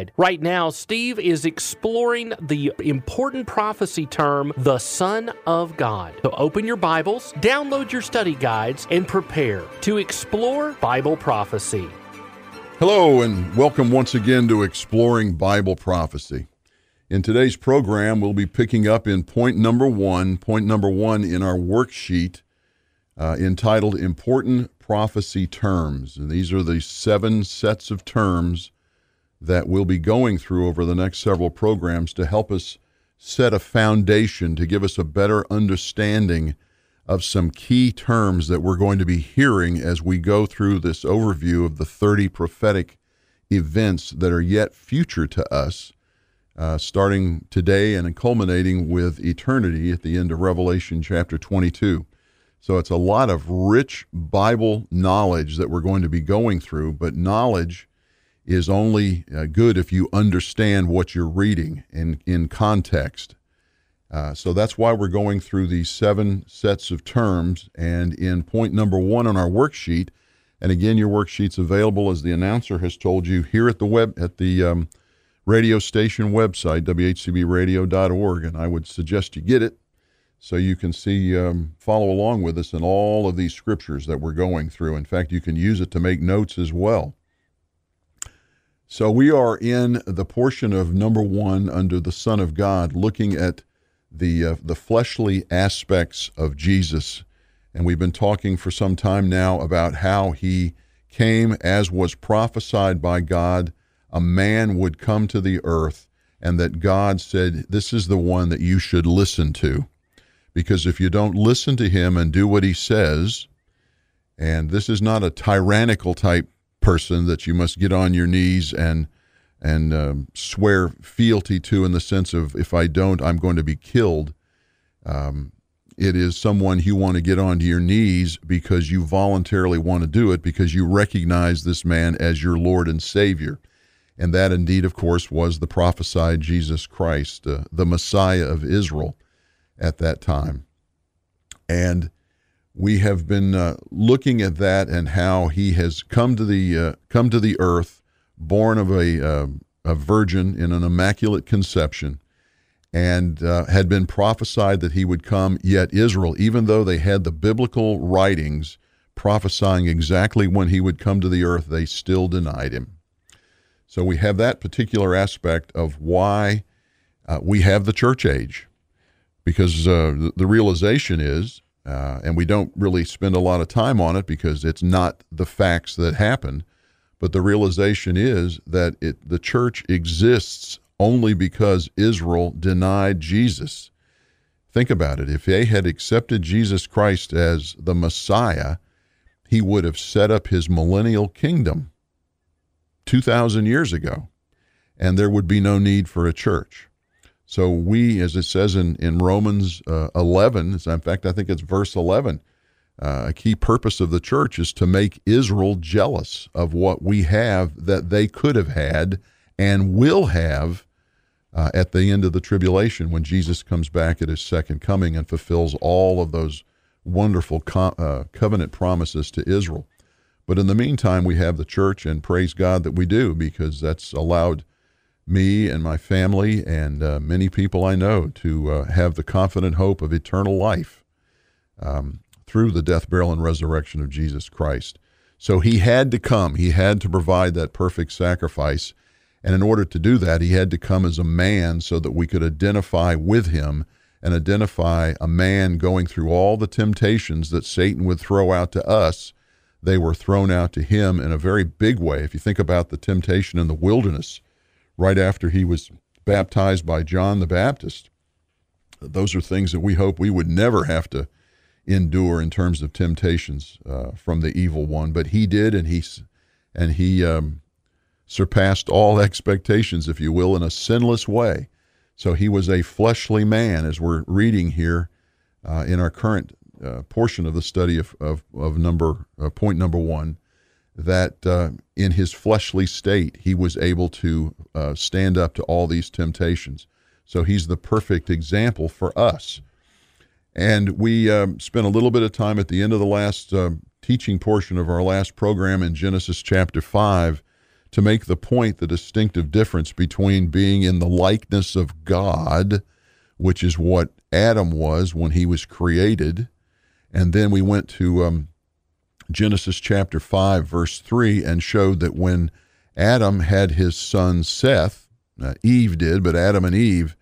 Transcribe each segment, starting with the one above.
guide. Right now, Steve is exploring the important prophecy term, the Son of God. So open your Bibles, download your study guides, and prepare to explore Bible prophecy. Hello, and welcome once again to Exploring Bible Prophecy. In today's program, we'll be picking up in point number one, point number one in our worksheet uh, entitled Important Prophecy Terms. And these are the seven sets of terms that we'll be going through over the next several programs to help us set a foundation to give us a better understanding of some key terms that we're going to be hearing as we go through this overview of the 30 prophetic events that are yet future to us, uh, starting today and culminating with eternity at the end of Revelation chapter 22. So it's a lot of rich Bible knowledge that we're going to be going through, but knowledge is only uh, good if you understand what you're reading in, in context. Uh, so that's why we're going through these seven sets of terms. And in point number one on our worksheet, and again, your worksheet's available as the announcer has told you here at the web at the um, radio station website whcbradio.org, and I would suggest you get it so you can see um, follow along with us in all of these scriptures that we're going through. In fact, you can use it to make notes as well. So we are in the portion of number one under the Son of God, looking at the uh, the fleshly aspects of Jesus, and we've been talking for some time now about how he came as was prophesied by God. A man would come to the earth, and that God said, "This is the one that you should listen to," because if you don't listen to him and do what he says, and this is not a tyrannical type person that you must get on your knees and and um, swear fealty to in the sense of if I don't, I'm going to be killed. Um, it is someone you want to get onto your knees because you voluntarily want to do it because you recognize this man as your Lord and Savior. And that indeed, of course, was the prophesied Jesus Christ, uh, the Messiah of Israel at that time. And we have been uh, looking at that and how he has come to the uh, come to the earth, born of a uh, a virgin in an immaculate conception, and uh, had been prophesied that he would come. Yet Israel, even though they had the biblical writings prophesying exactly when he would come to the earth, they still denied him. So we have that particular aspect of why uh, we have the church age, because uh, the realization is uh, and we don't really spend a lot of time on it because it's not the facts that happen. But the realization is that it, the church exists only because Israel denied Jesus. Think about it. If they had accepted Jesus Christ as the Messiah, he would have set up his millennial kingdom 2,000 years ago, and there would be no need for a church. So we, as it says in, in Romans uh, 11, in fact, I think it's verse 11, uh, a key purpose of the church is to make Israel jealous of what we have that they could have had and will have uh, at the end of the tribulation when Jesus comes back at his second coming and fulfills all of those wonderful co- uh, covenant promises to Israel. But in the meantime, we have the church, and praise God that we do because that's allowed me and my family and uh, many people I know to uh, have the confident hope of eternal life um, through the death, burial, and resurrection of Jesus Christ. So he had to come. He had to provide that perfect sacrifice. And in order to do that, he had to come as a man so that we could identify with him and identify a man going through all the temptations that Satan would throw out to us. They were thrown out to him in a very big way. If you think about the temptation in the wilderness, right after he was baptized by John the Baptist. Those are things that we hope we would never have to endure in terms of temptations uh, from the evil one. But he did, and he and he um, surpassed all expectations, if you will, in a sinless way. So he was a fleshly man, as we're reading here uh, in our current uh, portion of the study of, of, of number uh, point number one. That uh, in his fleshly state, he was able to uh, stand up to all these temptations. So he's the perfect example for us. And we um, spent a little bit of time at the end of the last um, teaching portion of our last program in Genesis chapter 5 to make the point the distinctive difference between being in the likeness of God, which is what Adam was when he was created. And then we went to um, Genesis chapter 5, verse 3, and showed that when Adam had his son Seth, uh, Eve did, but Adam and Eve,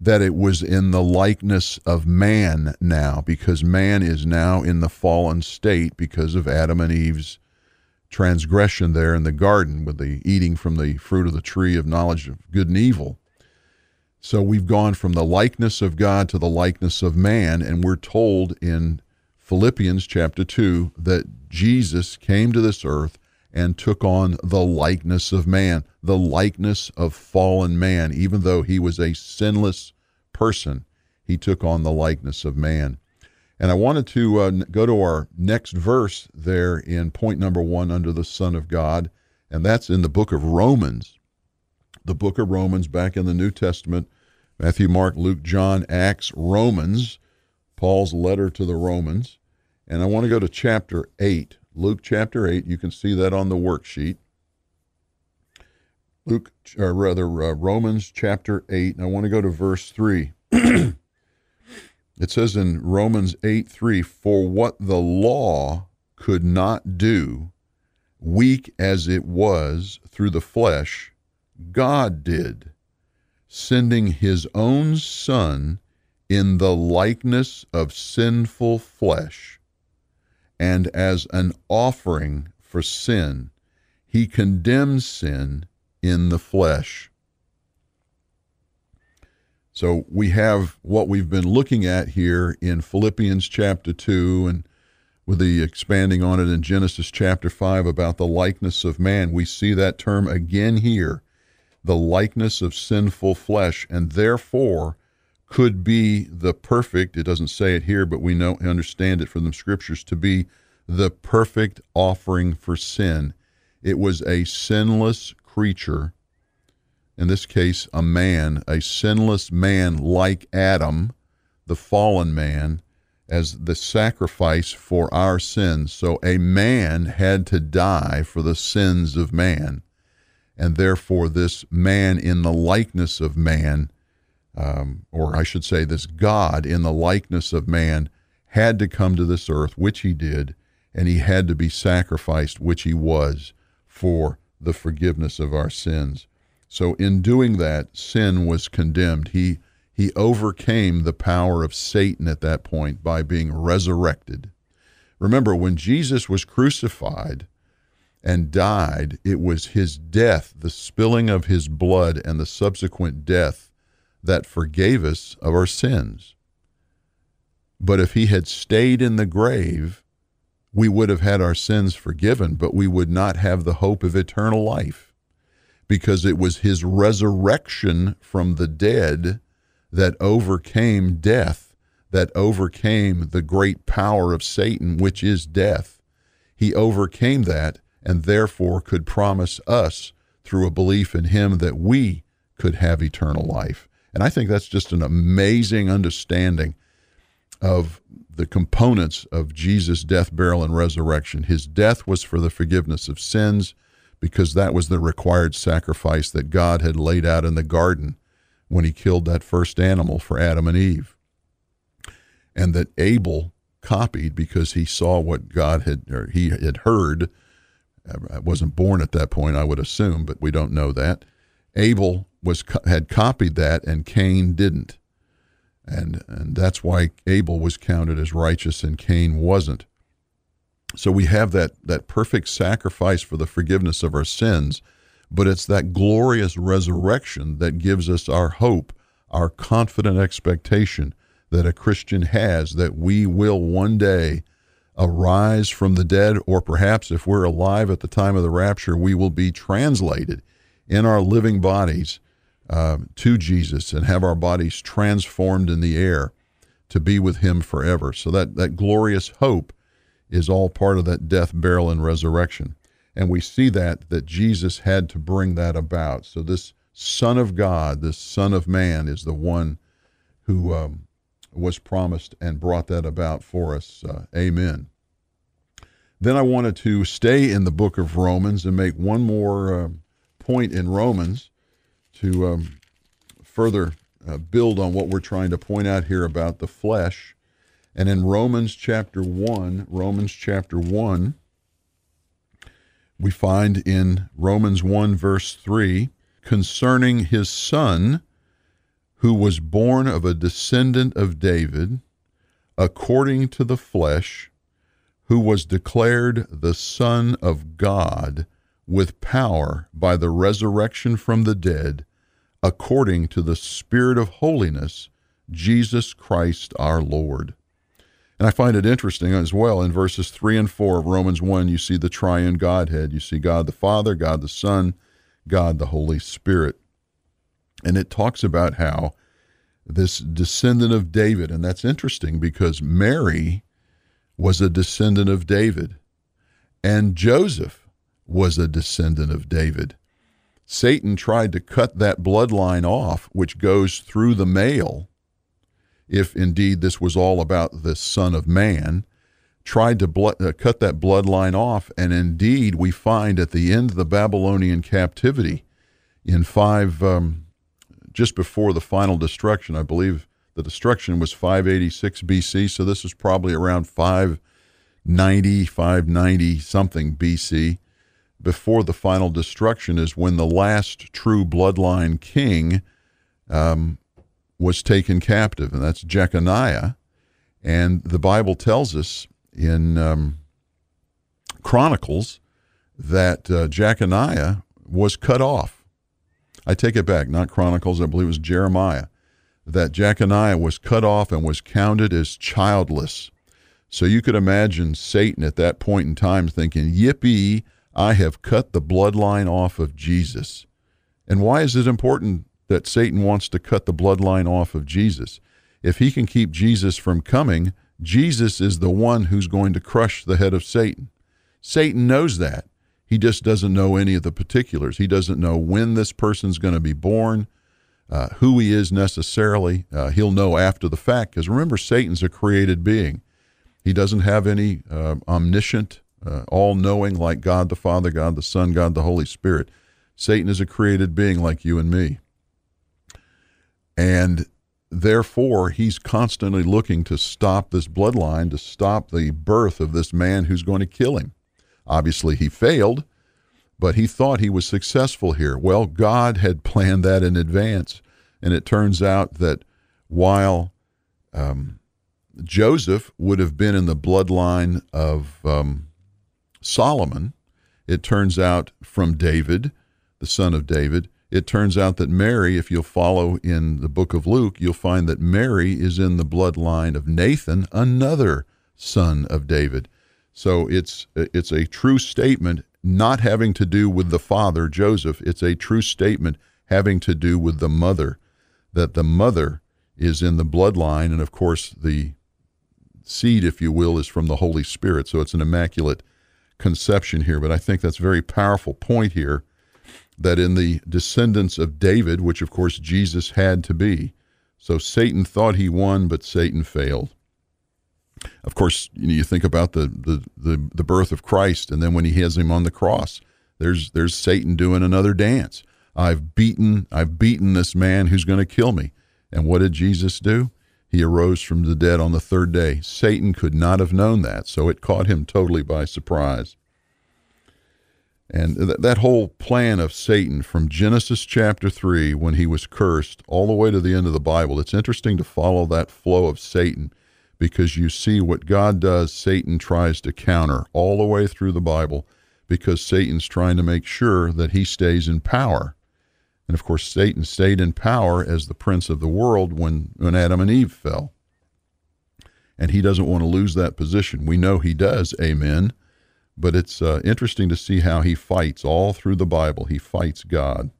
that it was in the likeness of man now, because man is now in the fallen state because of Adam and Eve's transgression there in the garden with the eating from the fruit of the tree of knowledge of good and evil. So we've gone from the likeness of God to the likeness of man, and we're told in Philippians chapter 2 that Jesus came to this earth and took on the likeness of man, the likeness of fallen man. Even though he was a sinless person, he took on the likeness of man. And I wanted to uh, go to our next verse there in point number one under the Son of God, and that's in the book of Romans. The book of Romans, back in the New Testament Matthew, Mark, Luke, John, Acts, Romans, Paul's letter to the Romans. And I want to go to chapter 8. Luke chapter 8, you can see that on the worksheet. Luke, or rather, uh, Romans chapter 8, and I want to go to verse 3. It says in Romans 8 3, For what the law could not do, weak as it was through the flesh, God did, sending his own Son in the likeness of sinful flesh. And as an offering for sin, he condemns sin in the flesh so we have what we've been looking at here in Philippians chapter 2 and with the expanding on it in Genesis chapter 5 about the likeness of man. We see that term again here the likeness of sinful flesh, and therefore could be the perfect, it doesn't say it here, but we know understand it from the scriptures to be the perfect offering for sin. It was a sinless creature in this case, a man, a sinless man like Adam, the fallen man, as the sacrifice for our sins. So a man had to die for the sins of man. And therefore, this man in the likeness of man, um, or I should say, this God in the likeness of man, had to come to this earth, which he did, and he had to be sacrificed, which he was, for the forgiveness of our sins. So in doing that, sin was condemned. He he overcame the power of Satan at that point by being resurrected. Remember, when Jesus was crucified and died, it was his death, the spilling of his blood, and the subsequent death that forgave us of our sins. But if he had stayed in the grave, we would have had our sins forgiven, but we would not have the hope of eternal life because it was his resurrection from the dead that overcame death, that overcame the great power of Satan, which is death. He overcame that and therefore could promise us through a belief in him that we could have eternal life. And I think that's just an amazing understanding of the components of Jesus' death, burial, and resurrection. His death was for the forgiveness of sins because that was the required sacrifice that God had laid out in the garden when he killed that first animal for Adam and Eve. And that Abel copied because he saw what God had or he had heard. I wasn't born at that point, I would assume, but we don't know that. Abel was had copied that and Cain didn't. And and that's why Abel was counted as righteous and Cain wasn't. So we have that, that perfect sacrifice for the forgiveness of our sins, but it's that glorious resurrection that gives us our hope, our confident expectation that a Christian has that we will one day arise from the dead, or perhaps if we're alive at the time of the rapture, we will be translated in our living bodies uh, to Jesus and have our bodies transformed in the air to be with Him forever. So that, that glorious hope is all part of that death, burial, and resurrection. And we see that that Jesus had to bring that about. So this Son of God, this Son of Man, is the one who um, was promised and brought that about for us. Uh, amen. Then I wanted to stay in the book of Romans and make one more uh, point in Romans to um, further uh, build on what we're trying to point out here about the flesh. And in Romans chapter 1, Romans chapter 1, we find in Romans 1, verse 3, concerning his son, who was born of a descendant of David, according to the flesh, who was declared the Son of God with power by the resurrection from the dead, according to the Spirit of holiness, Jesus Christ our Lord. And I find it interesting as well in verses 3 and 4 of Romans 1, you see the triune Godhead. You see God the Father, God the Son, God the Holy Spirit. And it talks about how this descendant of David, and that's interesting because Mary was a descendant of David, and Joseph was a descendant of David. Satan tried to cut that bloodline off, which goes through the male, if indeed this was all about the Son of Man, tried to uh, cut that bloodline off. And indeed, we find at the end of the Babylonian captivity in five, um, just before the final destruction, I believe the destruction was 586 BC. So this is probably around 590, 590 something BC. Before the final destruction is when the last true bloodline king um, was taken captive, and that's Jeconiah. And the Bible tells us in um, Chronicles that uh, Jeconiah was cut off. I take it back, not Chronicles, I believe it was Jeremiah, that Jeconiah was cut off and was counted as childless. So you could imagine Satan at that point in time thinking, Yippee, I have cut the bloodline off of Jesus. And why is it important that Satan wants to cut the bloodline off of Jesus? If he can keep Jesus from coming, Jesus is the one who's going to crush the head of Satan. Satan knows that. He just doesn't know any of the particulars. He doesn't know when this person's going to be born, uh, who he is necessarily. Uh, he'll know after the fact, because remember, Satan's a created being. He doesn't have any uh, omniscient, uh, all knowing like God the Father, God the Son, God the Holy Spirit. Satan is a created being like you and me. And therefore, he's constantly looking to stop this bloodline, to stop the birth of this man who's going to kill him. Obviously, he failed, but he thought he was successful here. Well, God had planned that in advance. And it turns out that while um, Joseph would have been in the bloodline of um, Solomon, it turns out from David, the son of David, it turns out that Mary, if you'll follow in the book of Luke, you'll find that Mary is in the bloodline of Nathan, another son of David. So it's it's a true statement not having to do with the father Joseph. It's a true statement having to do with the mother that the mother is in the bloodline and of course the seed if you will is from the Holy Spirit. So it's an immaculate conception here, but I think that's a very powerful point here that in the descendants of David, which of course Jesus had to be. So Satan thought he won, but Satan failed. Of course, you, know, you think about the, the, the, the birth of Christ, and then when he has him on the cross, there's there's Satan doing another dance. I've beaten I've beaten this man who's going to kill me. And what did Jesus do? He arose from the dead on the third day. Satan could not have known that, so it caught him totally by surprise. And th- that whole plan of Satan from Genesis chapter 3, when he was cursed, all the way to the end of the Bible, it's interesting to follow that flow of Satan because you see what God does, Satan tries to counter all the way through the Bible because Satan's trying to make sure that he stays in power. And of course, Satan stayed in power as the prince of the world when, when Adam and Eve fell. And he doesn't want to lose that position. We know he does, amen but it's uh, interesting to see how he fights all through the Bible. He fights God.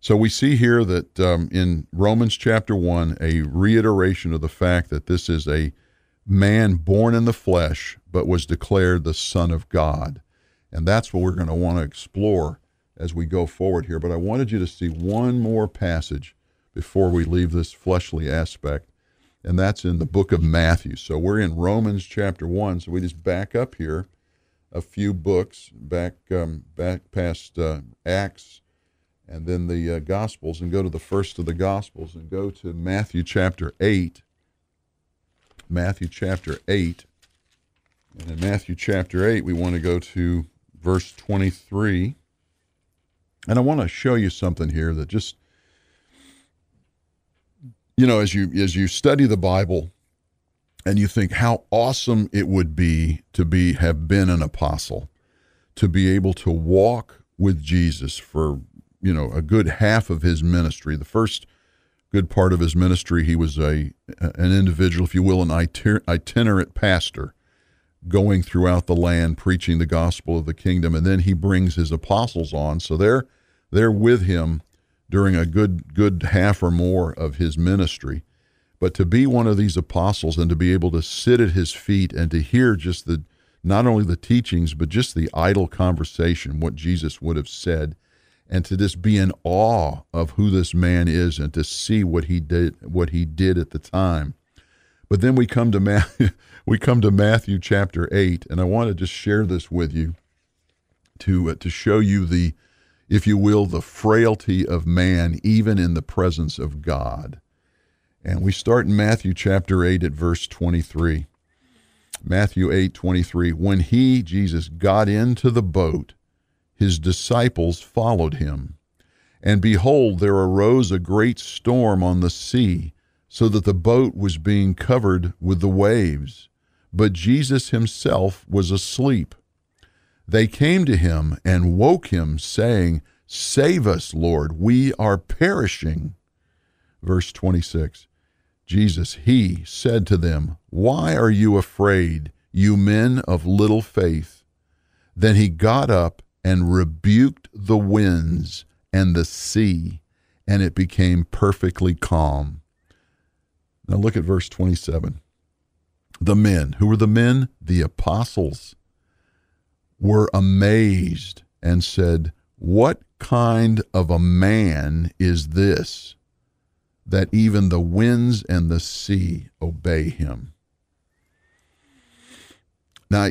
So we see here that um, in Romans chapter 1, a reiteration of the fact that this is a man born in the flesh, but was declared the Son of God. And that's what we're going to want to explore as we go forward here. But I wanted you to see one more passage before we leave this fleshly aspect, and that's in the book of Matthew. So we're in Romans chapter 1. So we just back up here a few books, back, um, back past uh, Acts and then the uh, Gospels and go to the first of the Gospels and go to Matthew chapter 8. Matthew chapter 8. And in Matthew chapter 8, we want to go to verse 23. And I want to show you something here that just you know as you as you study the Bible and you think how awesome it would be to be have been an apostle, to be able to walk with Jesus for you know a good half of his ministry. The first good part of his ministry, he was a an individual, if you will, an itinerant pastor, going throughout the land preaching the gospel of the kingdom, and then he brings his apostles on, so they're they're with him during a good good half or more of his ministry. But to be one of these apostles and to be able to sit at his feet and to hear just the not only the teachings but just the idle conversation, what Jesus would have said and to just be in awe of who this man is and to see what he did what he did at the time. But then we come to Matthew, we come to Matthew chapter 8 and I want to just share this with you to uh, to show you the if you will the frailty of man even in the presence of God. And we start in Matthew chapter 8 at verse 23. Matthew 8 23 when he Jesus got into the boat his disciples followed him. And behold, there arose a great storm on the sea, so that the boat was being covered with the waves. But Jesus himself was asleep. They came to him and woke him, saying, Save us, Lord, we are perishing. Verse 26 Jesus, he said to them, Why are you afraid, you men of little faith? Then he got up and rebuked the winds and the sea, and it became perfectly calm. Now look at verse 27. The men, who were the men? The apostles, were amazed and said, What kind of a man is this that even the winds and the sea obey him? Now,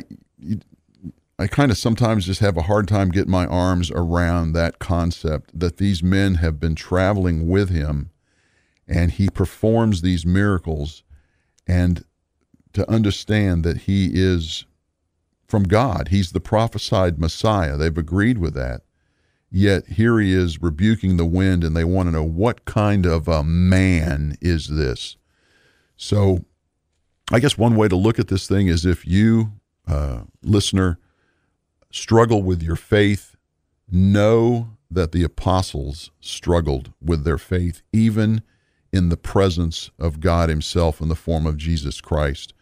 I kind of sometimes just have a hard time getting my arms around that concept that these men have been traveling with him and he performs these miracles and to understand that he is from God. He's the prophesied Messiah. They've agreed with that. Yet here he is rebuking the wind and they want to know what kind of a man is this? So I guess one way to look at this thing is if you, uh, listener, struggle with your faith, know that the apostles struggled with their faith, even in the presence of God Himself in the form of Jesus Christ,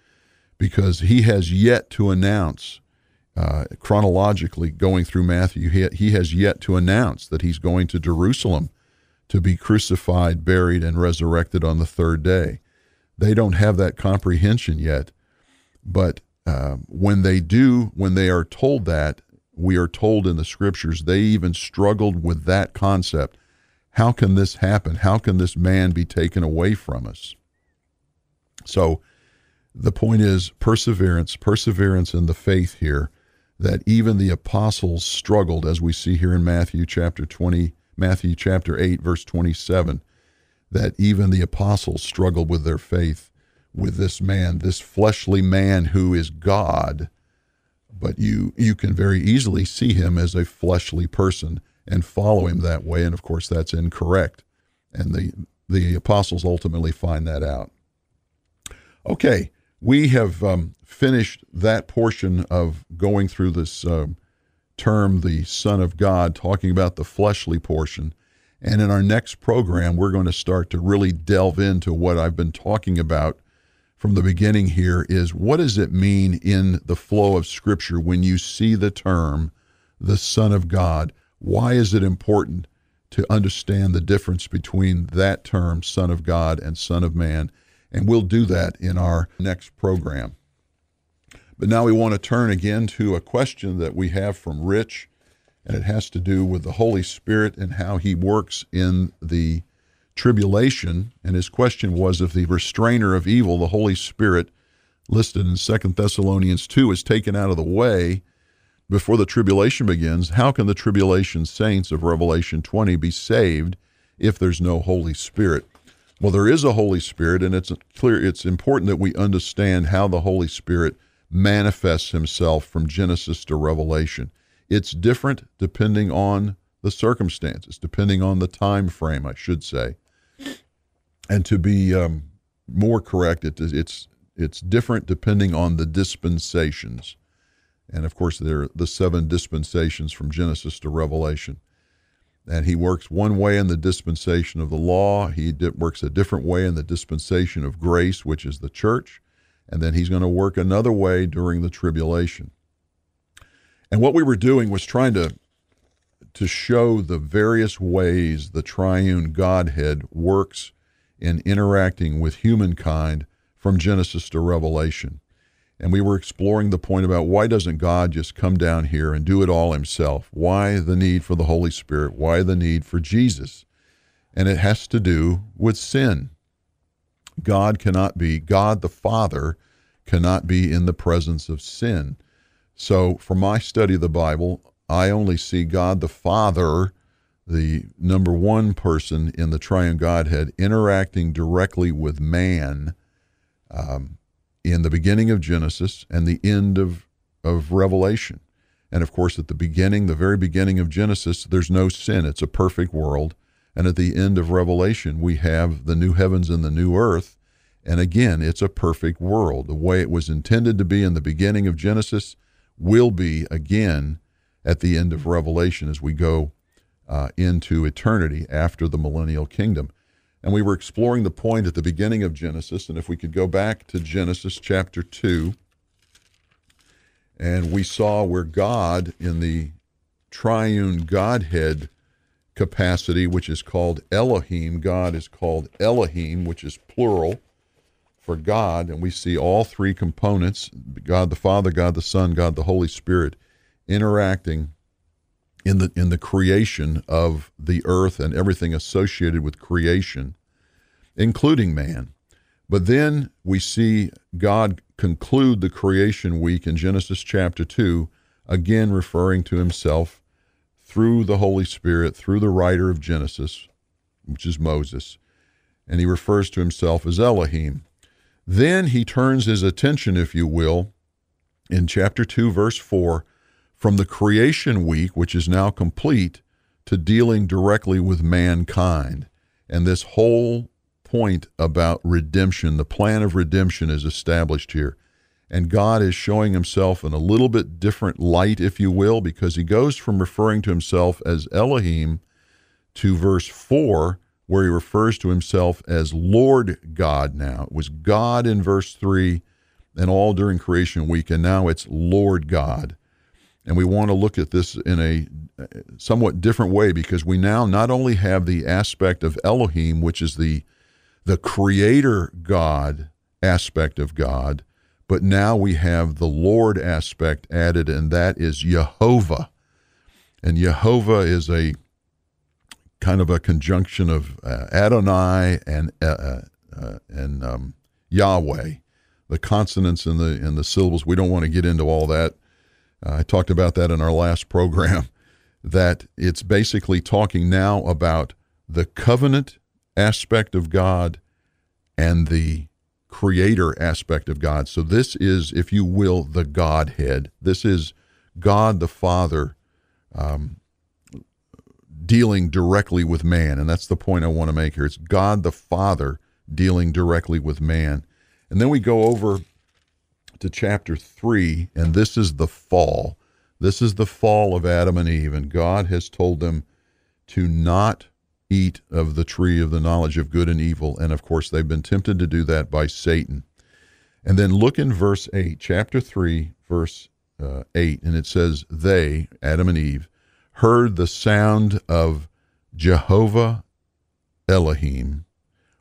because He has yet to announce, uh, chronologically going through Matthew, he, he has yet to announce that He's going to Jerusalem to be crucified, buried, and resurrected on the third day. They don't have that comprehension yet, but uh, when they do, when they are told that, we are told in the scriptures, they even struggled with that concept. How can this happen? How can this man be taken away from us? So the point is perseverance, perseverance in the faith here, that even the apostles struggled, as we see here in Matthew chapter 20, Matthew chapter 8, verse 27, that even the apostles struggled with their faith with this man, this fleshly man who is God, but you you can very easily see him as a fleshly person and follow him that way, and of course that's incorrect, and the the apostles ultimately find that out. Okay, we have um, finished that portion of going through this uh, term, the Son of God, talking about the fleshly portion. And in our next program, we're going to start to really delve into what I've been talking about from the beginning here is what does it mean in the flow of Scripture when you see the term the Son of God? Why is it important to understand the difference between that term, Son of God, and Son of Man? And we'll do that in our next program. But now we want to turn again to a question that we have from Rich, and it has to do with the Holy Spirit and how he works in the tribulation. And his question was if the restrainer of evil, the Holy Spirit, listed in Second Thessalonians 2, is taken out of the way before the tribulation begins, how can the tribulation saints of Revelation 20 be saved if there's no Holy Spirit? Well, there is a Holy Spirit, and it's clear it's important that we understand how the Holy Spirit manifests himself from Genesis to Revelation. It's different depending on the circumstances, depending on the time frame, I should say and to be um, more correct, it, it's it's different depending on the dispensations, and of course there are the seven dispensations from Genesis to Revelation. And he works one way in the dispensation of the law. He works a different way in the dispensation of grace, which is the church. And then he's going to work another way during the tribulation. And what we were doing was trying to to show the various ways the triune Godhead works in interacting with humankind from Genesis to Revelation. And we were exploring the point about why doesn't God just come down here and do it all himself? Why the need for the Holy Spirit? Why the need for Jesus? And it has to do with sin. God cannot be, God the Father cannot be in the presence of sin. So, for my study of the Bible, I only see God the Father the number one person in the triune Godhead interacting directly with man um, in the beginning of Genesis and the end of, of Revelation. And of course, at the beginning, the very beginning of Genesis, there's no sin. It's a perfect world. And at the end of Revelation, we have the new heavens and the new earth. And again, it's a perfect world. The way it was intended to be in the beginning of Genesis will be again at the end of Revelation as we go uh, into eternity after the millennial kingdom. And we were exploring the point at the beginning of Genesis. And if we could go back to Genesis chapter 2, and we saw where God, in the triune Godhead capacity, which is called Elohim, God is called Elohim, which is plural for God. And we see all three components God the Father, God the Son, God the Holy Spirit interacting in the in the creation of the earth and everything associated with creation, including man. But then we see God conclude the creation week in Genesis chapter 2, again referring to himself through the Holy Spirit, through the writer of Genesis, which is Moses. And he refers to himself as Elohim. Then he turns his attention, if you will, in chapter 2, verse 4, from the creation week, which is now complete, to dealing directly with mankind. And this whole point about redemption, the plan of redemption is established here. And God is showing himself in a little bit different light, if you will, because he goes from referring to himself as Elohim to verse 4, where he refers to himself as Lord God now. It was God in verse 3 and all during creation week, and now it's Lord God. And we want to look at this in a somewhat different way because we now not only have the aspect of Elohim, which is the the creator God aspect of God, but now we have the Lord aspect added, and that is Jehovah. And Jehovah is a kind of a conjunction of uh, Adonai and uh, uh, uh and um, Yahweh. The consonants and the and the syllables. We don't want to get into all that uh, I talked about that in our last program, that it's basically talking now about the covenant aspect of God and the creator aspect of God. So this is, if you will, the Godhead. This is God the Father um, dealing directly with man. And that's the point I want to make here. It's God the Father dealing directly with man. And then we go over to chapter 3, and this is the fall. This is the fall of Adam and Eve, and God has told them to not eat of the tree of the knowledge of good and evil. And of course, they've been tempted to do that by Satan. And then look in verse 8, chapter 3, verse uh, 8, and it says, They, Adam and Eve, heard the sound of Jehovah Elohim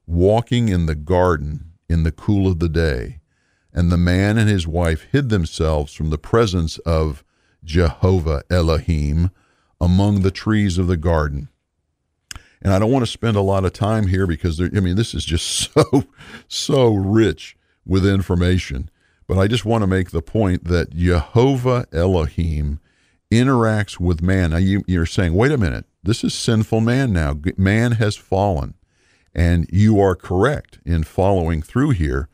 walking in the garden in the cool of the day. And the man and his wife hid themselves from the presence of Jehovah Elohim among the trees of the garden. And I don't want to spend a lot of time here because there, I mean this is just so so rich with information. But I just want to make the point that Jehovah Elohim interacts with man. Now you, you're saying, wait a minute, this is sinful man now. Man has fallen. And you are correct in following through here.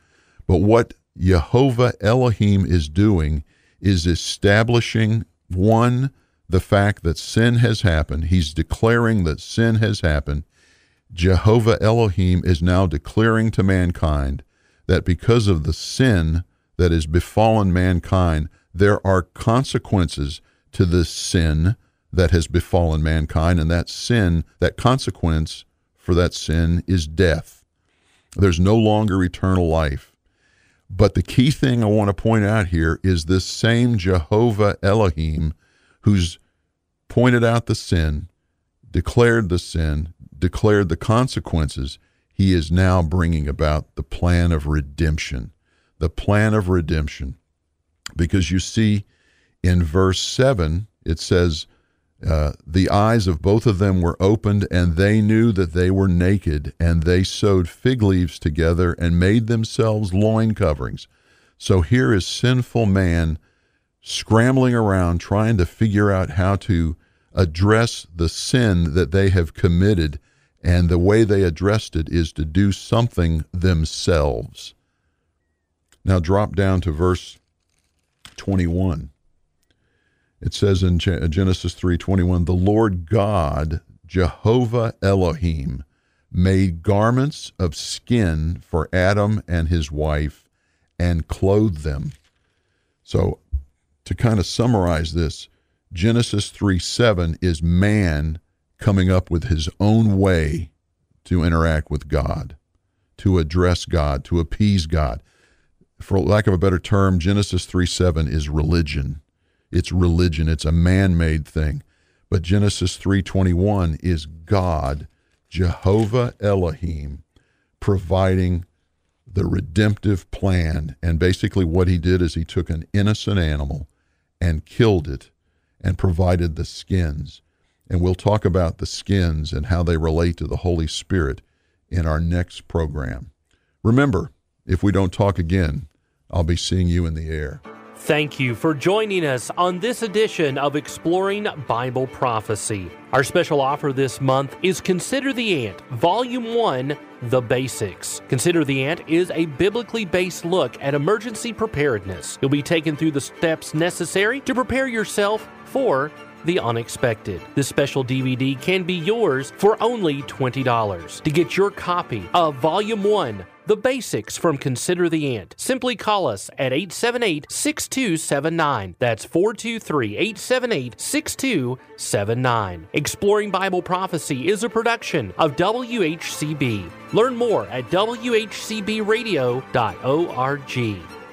But what Jehovah Elohim is doing is establishing one, the fact that sin has happened. He's declaring that sin has happened. Jehovah Elohim is now declaring to mankind that because of the sin that has befallen mankind, there are consequences to this sin that has befallen mankind, and that sin, that consequence for that sin is death. There's no longer eternal life. But the key thing I want to point out here is this same Jehovah Elohim who's pointed out the sin, declared the sin, declared the consequences, he is now bringing about the plan of redemption. The plan of redemption. Because you see, in verse 7, it says, uh, the eyes of both of them were opened, and they knew that they were naked, and they sewed fig leaves together and made themselves loin coverings. So here is sinful man scrambling around trying to figure out how to address the sin that they have committed, and the way they addressed it is to do something themselves. Now drop down to verse 21. It says in uh, Genesis 3:21, "The Lord God, Jehovah Elohim, made garments of skin for Adam and his wife and clothed them." So, to kind of summarize this, Genesis 3:7 is man coming up with his own way to interact with God, to address God, to appease God. For lack of a better term, Genesis 3:7 is religion it's religion. It's a man-made thing. But genesis 3.21 is god jehovah elohim providing the redemptive plan. And basically what he did is he took an innocent animal and killed it and provided the skins. And we'll talk about the skins and how they relate to the holy spirit in our next program. Remember if we don't talk again i'll be seeing you in the air Thank you for joining us on this edition of Exploring Bible Prophecy. Our special offer this month is Consider the Ant, Volume 1 The Basics. Consider the Ant is a biblically based look at emergency preparedness. You'll be taken through the steps necessary to prepare yourself for the unexpected. This special DVD can be yours for only $20. To get your copy of Volume 1 the basics from Consider the Ant. Simply call us at 878 6279. That's 423 878 6279. Exploring Bible Prophecy is a production of WHCB. Learn more at WHCBradio.org.